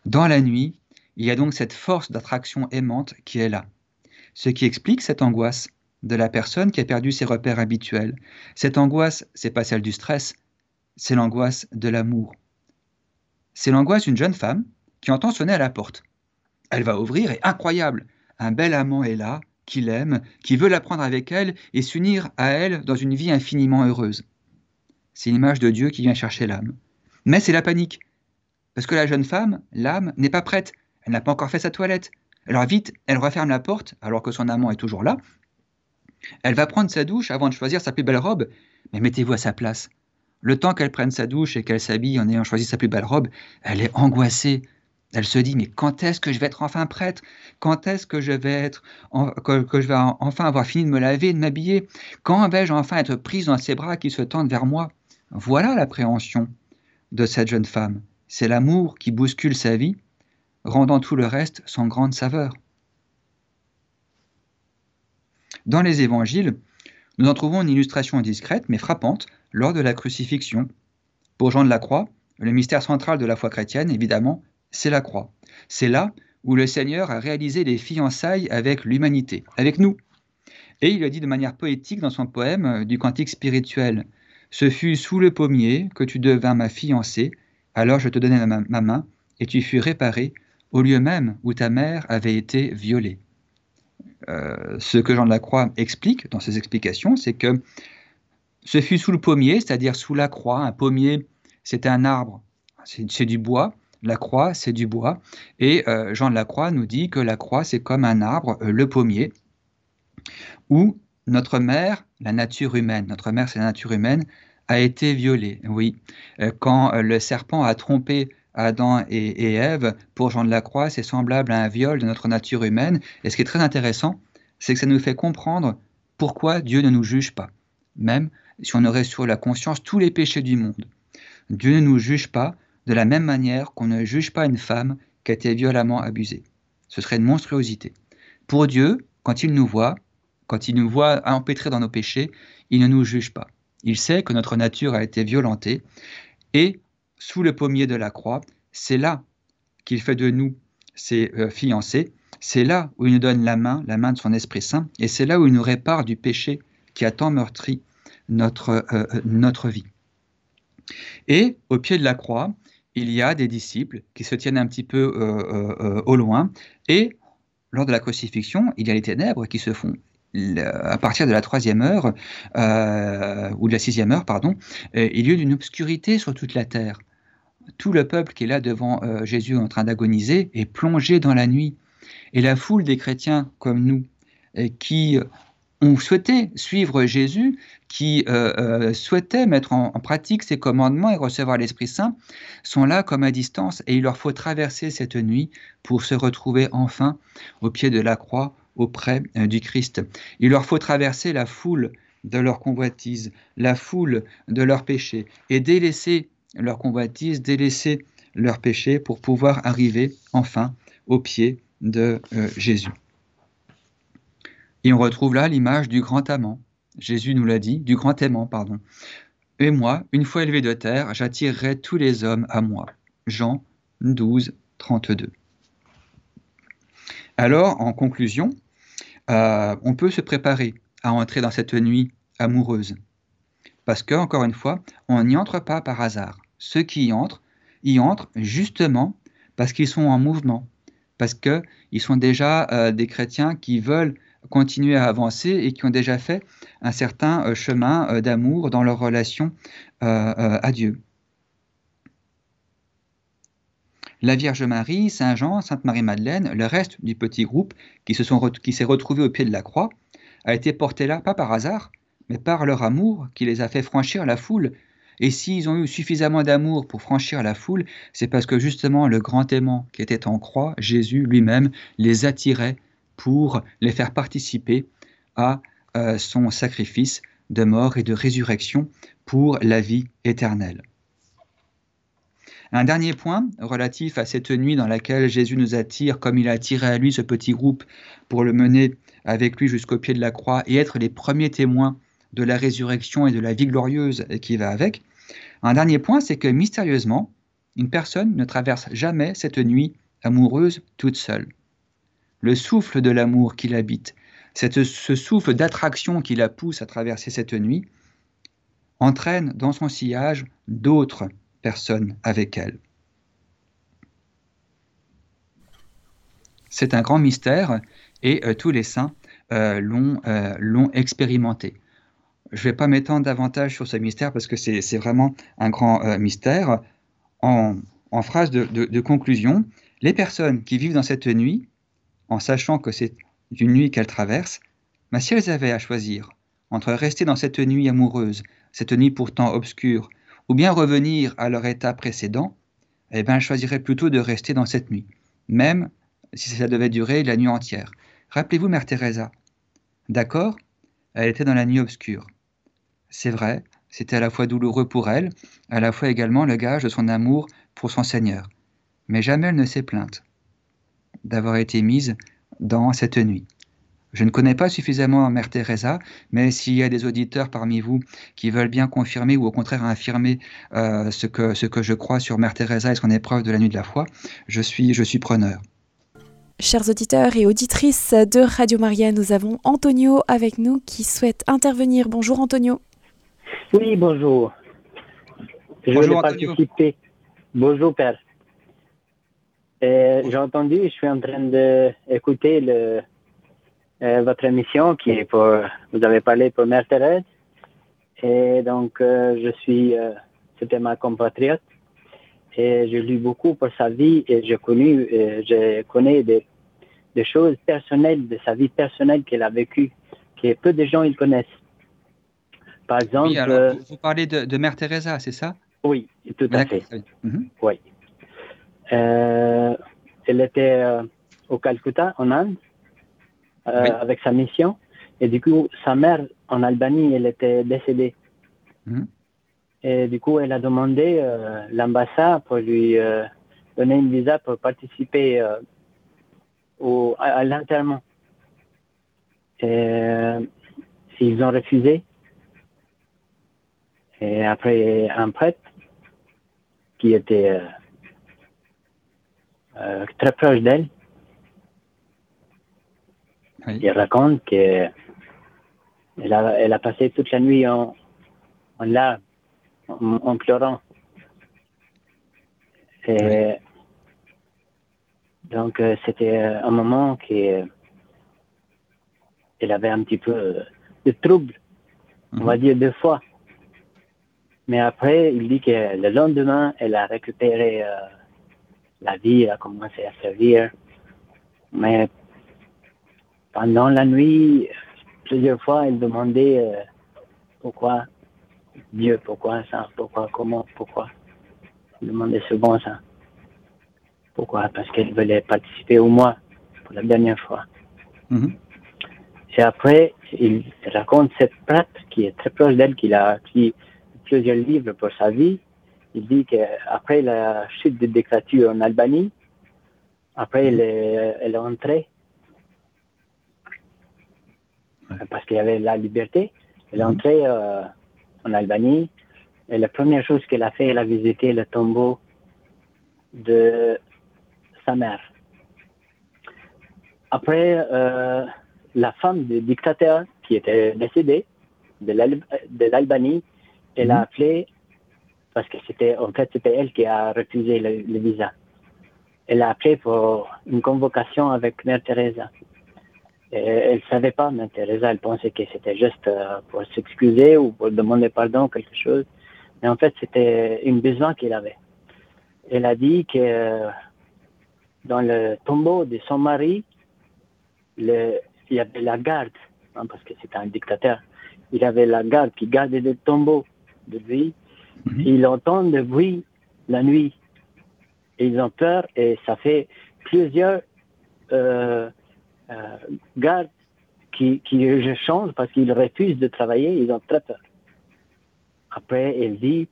Dans la nuit, il y a donc cette force d'attraction aimante qui est là, ce qui explique cette angoisse de la personne qui a perdu ses repères habituels. Cette angoisse, c'est pas celle du stress, c'est l'angoisse de l'amour. C'est l'angoisse d'une jeune femme qui entend sonner à la porte. Elle va ouvrir et incroyable, un bel amant est là, qui l'aime, qui veut la prendre avec elle et s'unir à elle dans une vie infiniment heureuse. C'est l'image de Dieu qui vient chercher l'âme. Mais c'est la panique. Parce que la jeune femme, l'âme, n'est pas prête. Elle n'a pas encore fait sa toilette. Alors vite, elle referme la porte alors que son amant est toujours là elle va prendre sa douche avant de choisir sa plus belle robe, mais mettez-vous à sa place. Le temps qu'elle prenne sa douche et qu'elle s'habille en ayant choisi sa plus belle robe, elle est angoissée. Elle se dit mais quand est-ce que je vais être enfin prête? Quand est-ce que je vais être que, je vais enfin avoir fini de me laver de m'habiller? Quand vais-je enfin être prise dans ses bras qui se tendent vers moi? Voilà l'appréhension de cette jeune femme. C'est l'amour qui bouscule sa vie, rendant tout le reste sans grande saveur. Dans les évangiles, nous en trouvons une illustration discrète mais frappante lors de la crucifixion. Pour Jean de la Croix, le mystère central de la foi chrétienne, évidemment, c'est la croix. C'est là où le Seigneur a réalisé les fiançailles avec l'humanité, avec nous. Et il a dit de manière poétique dans son poème euh, du cantique spirituel Ce fut sous le pommier que tu devins ma fiancée, alors je te donnai ma, main, et tu fus réparé au lieu même où ta mère avait été violée. Euh, ce que Jean de la Croix explique dans ses explications, c'est que ce fut sous le pommier, c'est-à-dire sous la croix. Un pommier, c'est un arbre, c'est du bois. La croix, c'est du bois. Et euh, Jean de la Croix nous dit que la croix, c'est comme un arbre, euh, le pommier, où notre mère, la nature humaine, notre mère, c'est la nature humaine, a été violée. Oui, quand le serpent a trompé Adam et, Ève, pour Jean de la Croix, c'est semblable à un viol de notre nature humaine. Et ce qui est très intéressant, c'est que ça nous fait comprendre pourquoi Dieu ne nous juge pas, même si on aurait sur la conscience tous les péchés du monde. Dieu ne nous juge pas de la même manière qu'on ne juge pas une femme qui a été violemment abusée. Ce serait une monstruosité. Pour Dieu, quand il nous voit, quand il nous voit empêtrés dans nos péchés, il ne nous juge pas. Il sait que notre nature a été violentée et sous le pommier de la croix, c'est là qu'il fait de nous ses euh, fiancés, c'est là où il nous donne la main, la main de son Esprit Saint, et c'est là où il nous répare du péché qui a tant meurtri notre, euh, euh, notre vie. Et au pied de la croix, il y a des disciples qui se tiennent un petit peu au loin, et lors de la crucifixion, il y a les ténèbres qui se font à partir de la troisième heure, ou de la sixième heure, pardon, il y a une obscurité sur toute la terre tout le peuple qui est là devant euh, Jésus en train d'agoniser est plongé dans la nuit. Et la foule des chrétiens comme nous, euh, qui ont souhaité suivre Jésus, qui euh, souhaitaient mettre en, pratique ses commandements et recevoir l'Esprit Saint, sont là comme à distance et il leur faut traverser cette nuit pour se retrouver enfin au pied de la croix auprès du Christ. Il leur faut traverser la foule de leur convoitise, la foule de leurs péchés et délaisser leur convoitise, délaisser leur péché pour pouvoir arriver enfin au pied de euh, Jésus. Et on retrouve là l'image du grand amant. Jésus nous l'a dit, du grand aimant, pardon. Et moi, une fois élevé de terre, j'attirerai tous les hommes à moi. Jean 12, 32. Alors, en conclusion, euh, on peut se préparer à entrer dans cette nuit amoureuse. Parce que, encore une fois, on n'y entre pas par hasard. Ceux qui y entrent, y entrent justement parce qu'ils sont en mouvement, parce qu'ils sont déjà euh, des chrétiens qui veulent continuer à avancer et qui ont déjà fait un certain euh, chemin euh, d'amour dans leur relation à Dieu. La Vierge Marie, Saint Jean, Sainte Marie-Madeleine, le reste du petit groupe qui s'est retrouvé au pied de la croix, a été porté là, pas par hasard, mais par leur amour qui les a fait franchir la foule. Et s'ils ont eu suffisamment d'amour pour franchir la foule, c'est parce que justement le grand aimant qui était en croix, Jésus lui-même, les attirait pour les faire participer à euh, son sacrifice de mort et de résurrection pour la vie éternelle. Un dernier point relatif à cette nuit dans laquelle Jésus nous attire, comme il a attiré à lui ce petit groupe pour le mener avec lui jusqu'au pied de la croix et être les premiers témoins de la résurrection et de la vie glorieuse qui va avec. Un dernier point, c'est que mystérieusement, une personne ne traverse jamais cette nuit amoureuse toute seule. Le souffle de l'amour qui l'habite, ce souffle d'attraction qui la pousse à traverser cette nuit, entraîne dans son sillage d'autres personnes avec elle. C'est un grand mystère et euh, tous les saints euh, euh, l'ont expérimenté. Je ne vais pas m'étendre davantage sur ce mystère parce que c'est vraiment un grand euh, mystère. En, phrase de, conclusion, les personnes qui vivent dans cette nuit, en sachant que c'est une nuit qu'elles traversent, si elles avaient à choisir entre rester dans cette nuit amoureuse, cette nuit pourtant obscure, ou bien revenir à leur état précédent, eh bien, elles choisiraient plutôt de rester dans cette nuit, même si ça devait durer la nuit entière. Rappelez-vous Mère Teresa. D'accord? Elle était dans la nuit obscure. C'est vrai, c'était à la fois douloureux pour elle, à la fois également le gage de son amour pour son Seigneur. Mais jamais elle ne s'est plainte d'avoir été mise dans cette nuit. Je ne connais pas suffisamment Mère Teresa, mais s'il y a des auditeurs parmi vous qui veulent bien confirmer ou au contraire infirmer euh, ce, que, ce que je crois sur Mère Teresa et son épreuve de la nuit de la foi, je suis, je suis preneur. chers auditeurs et auditrices de Radio Maria. Nous avons Antonio avec nous qui souhaite intervenir. Bonjour Antonio. Oui, bonjour. Je bonjour, participer. Bonjour Père. J'ai entendu, je suis en train d'écouter euh, votre émission qui est pour, vous avez parlé pour Mère Thérèse. Et donc, euh, je suis, euh, c'était ma compatriote. Et j'ai lu beaucoup pour sa vie et j'ai connu, je connais des, des, choses personnelles de sa vie personnelle qu'elle a vécue, que peu de gens ils connaissent. Par exemple. Oui, alors, vous parlez de, de Mère Teresa, c'est ça? Oui, tout à fait. Mhm. Oui. elle était au Calcutta, en Inde, avec sa mission. Et du coup, sa mère en Albanie, elle était décédée. Mhm. Et du coup, elle a demandé euh, l'ambassade pour lui euh, donner une visa pour participer euh, au, à, l'enterrement. Et ils ont refusé. Et après, un prêtre qui était très proche d'elle, il raconte qu'elle a, elle a passé toute la nuit en, en larmes en, pleurant. Et donc, euh, c'était euh, un moment qu'elle avait un petit peu de trouble, on va mhm. dire deux fois. Mais après, il dit que le lendemain, elle a récupéré euh, la vie, elle a commencé à servir. Mais pendant la nuit, plusieurs fois, elle demandait pourquoi Dieu, pourquoi ça Pourquoi Comment Pourquoi Demandez souvent ça. Pourquoi? Parce qu'elle voulait participer au mois pour la dernière fois. Mhm. Et après, il raconte cette prêtre qui est très proche d'elle, qu'il a écrit plusieurs livres pour sa vie. Il dit qu'après la chute de dictature en Albanie, après elle est, elle est entrée, parce qu'il y avait la liberté, elle est mhm. entrée euh, en Albanie. Et la première chose qu'elle a fait, elle a visité le tombeau de sa mère. Après, euh, la femme du dictateur qui était décédée de l'Albanie, elle a mhm. appelé, parce que c'était, en fait, c'était elle qui a refusé le, visa. Elle a appelé pour une convocation avec Mère Teresa elle ne savait pas, mais Teresa, elle pensait que c'était juste euh, pour s'excuser ou pour demander pardon, quelque chose. Mais en fait, c'était une besoin qu'il avait. Elle a dit que dans le tombeau de son mari, il y avait la garde, hein, parce que c'était un dictateur. Il y avait la garde qui gardait le tombeau de lui. Mhm. Ils entendent le bruit la nuit. ils ont peur et ça fait plusieurs euh, euh, gardes qui, qui je change parce qu'ils refusent de travailler, ils ont très peur. Après, elle dit,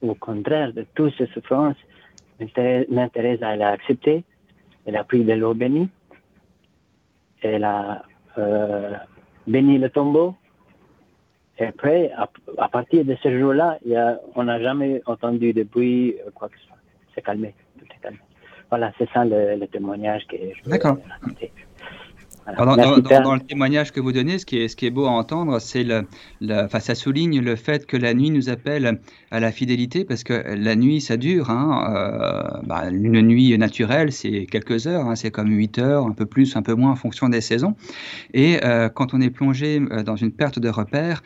au contraire de toutes ces souffrances, Teresa, elle a accepté, elle a pris de l'eau bénie, elle a euh, béni le tombeau, et après, à, partir de ce jour-là, on n'a jamais entendu de bruit, quoi que ce soit. C'est calmé, tout est calmé. Voilà, c'est ça le, témoignage que je Dans, le témoignage que vous donnez, ce qui est, ce qui est beau à entendre, c'est le, enfin, ça souligne le fait que la nuit nous appelle à la fidélité, parce que la nuit, ça dure. Hein, euh, bah, une nuit naturelle, c'est quelques heures, hein, c'est comme 8 heures, un peu plus, un peu moins en fonction des saisons. Et euh, quand on est plongé euh, dans une perte de repère,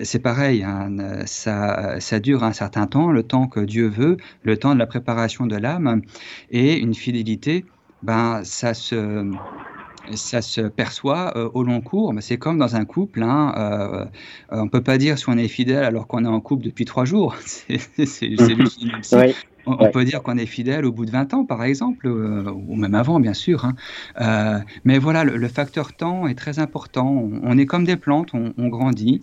c'est pareil, hein, ça, ça dure un certain temps, le temps que Dieu veut, le temps de la préparation de l'âme, et une fidélité, ben, ça se ça se perçoit euh, au long cours. C'est comme dans un couple. Hein, euh, on ne peut pas dire si on est fidèle alors qu'on est en couple depuis trois jours. c'est On, peut dire qu'on est fidèle au bout de 20 ans, par exemple, euh, ou même avant, bien sûr. Hein. mais voilà, le, facteur temps est très important. On, est comme des plantes, on, on grandit.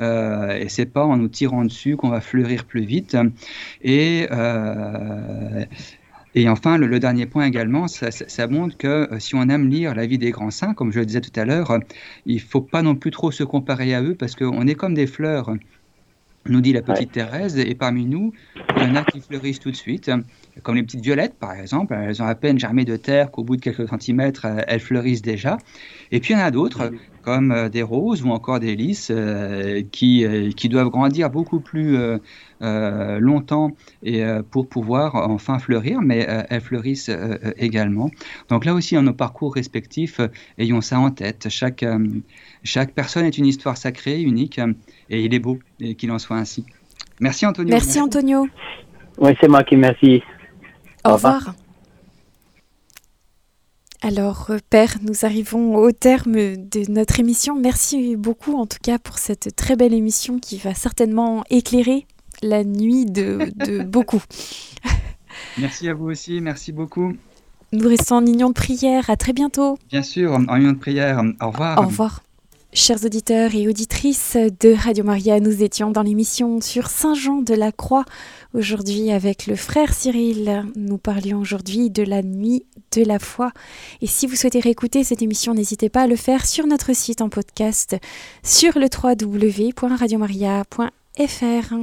et c'est pas en nous tirant dessus qu'on va fleurir plus vite. Et et enfin, le, dernier point également, ça, montre que euh, si on aime lire la vie des grands saints, comme je le disais tout à l'heure, il ne faut pas non plus trop se comparer à eux parce qu'on est comme des fleurs. Nous dit la petite Thérèse, et parmi nous, il y en a qui fleurissent tout de suite, comme les petites violettes par exemple, elles ont à peine germé de terre qu'au bout de quelques centimètres, euh, elles fleurissent déjà. Et puis il y en a d'autres, comme euh, des roses ou encore des lys, euh, qui, qui doivent grandir beaucoup plus longtemps et, pour pouvoir enfin fleurir, mais elles fleurissent également. Donc là aussi, dans nos parcours respectifs, ayons ça en tête. Chaque, chaque personne est une histoire sacrée, unique, et il est beau qu'il en soit ainsi. Merci Antonio. Merci Antonio. Oui, c'est moi qui merci. Au, revoir. Alors, euh, Père, nous arrivons au terme de notre émission. Merci beaucoup, en tout cas, pour cette très belle émission qui va certainement éclairer la nuit de, beaucoup. Merci à vous aussi, merci beaucoup. Nous restons en union de prière. À très bientôt. Bien sûr, en union de prière. Au revoir. Au revoir. Chers auditeurs et auditrices de Radio Maria, nous étions dans l'émission sur Saint Jean de la Croix. Aujourd'hui, avec le frère Cyril, nous parlions aujourd'hui de la nuit de la foi. Et si vous souhaitez réécouter cette émission, n'hésitez pas à le faire sur notre site en podcast sur le www.radiomaria.fr.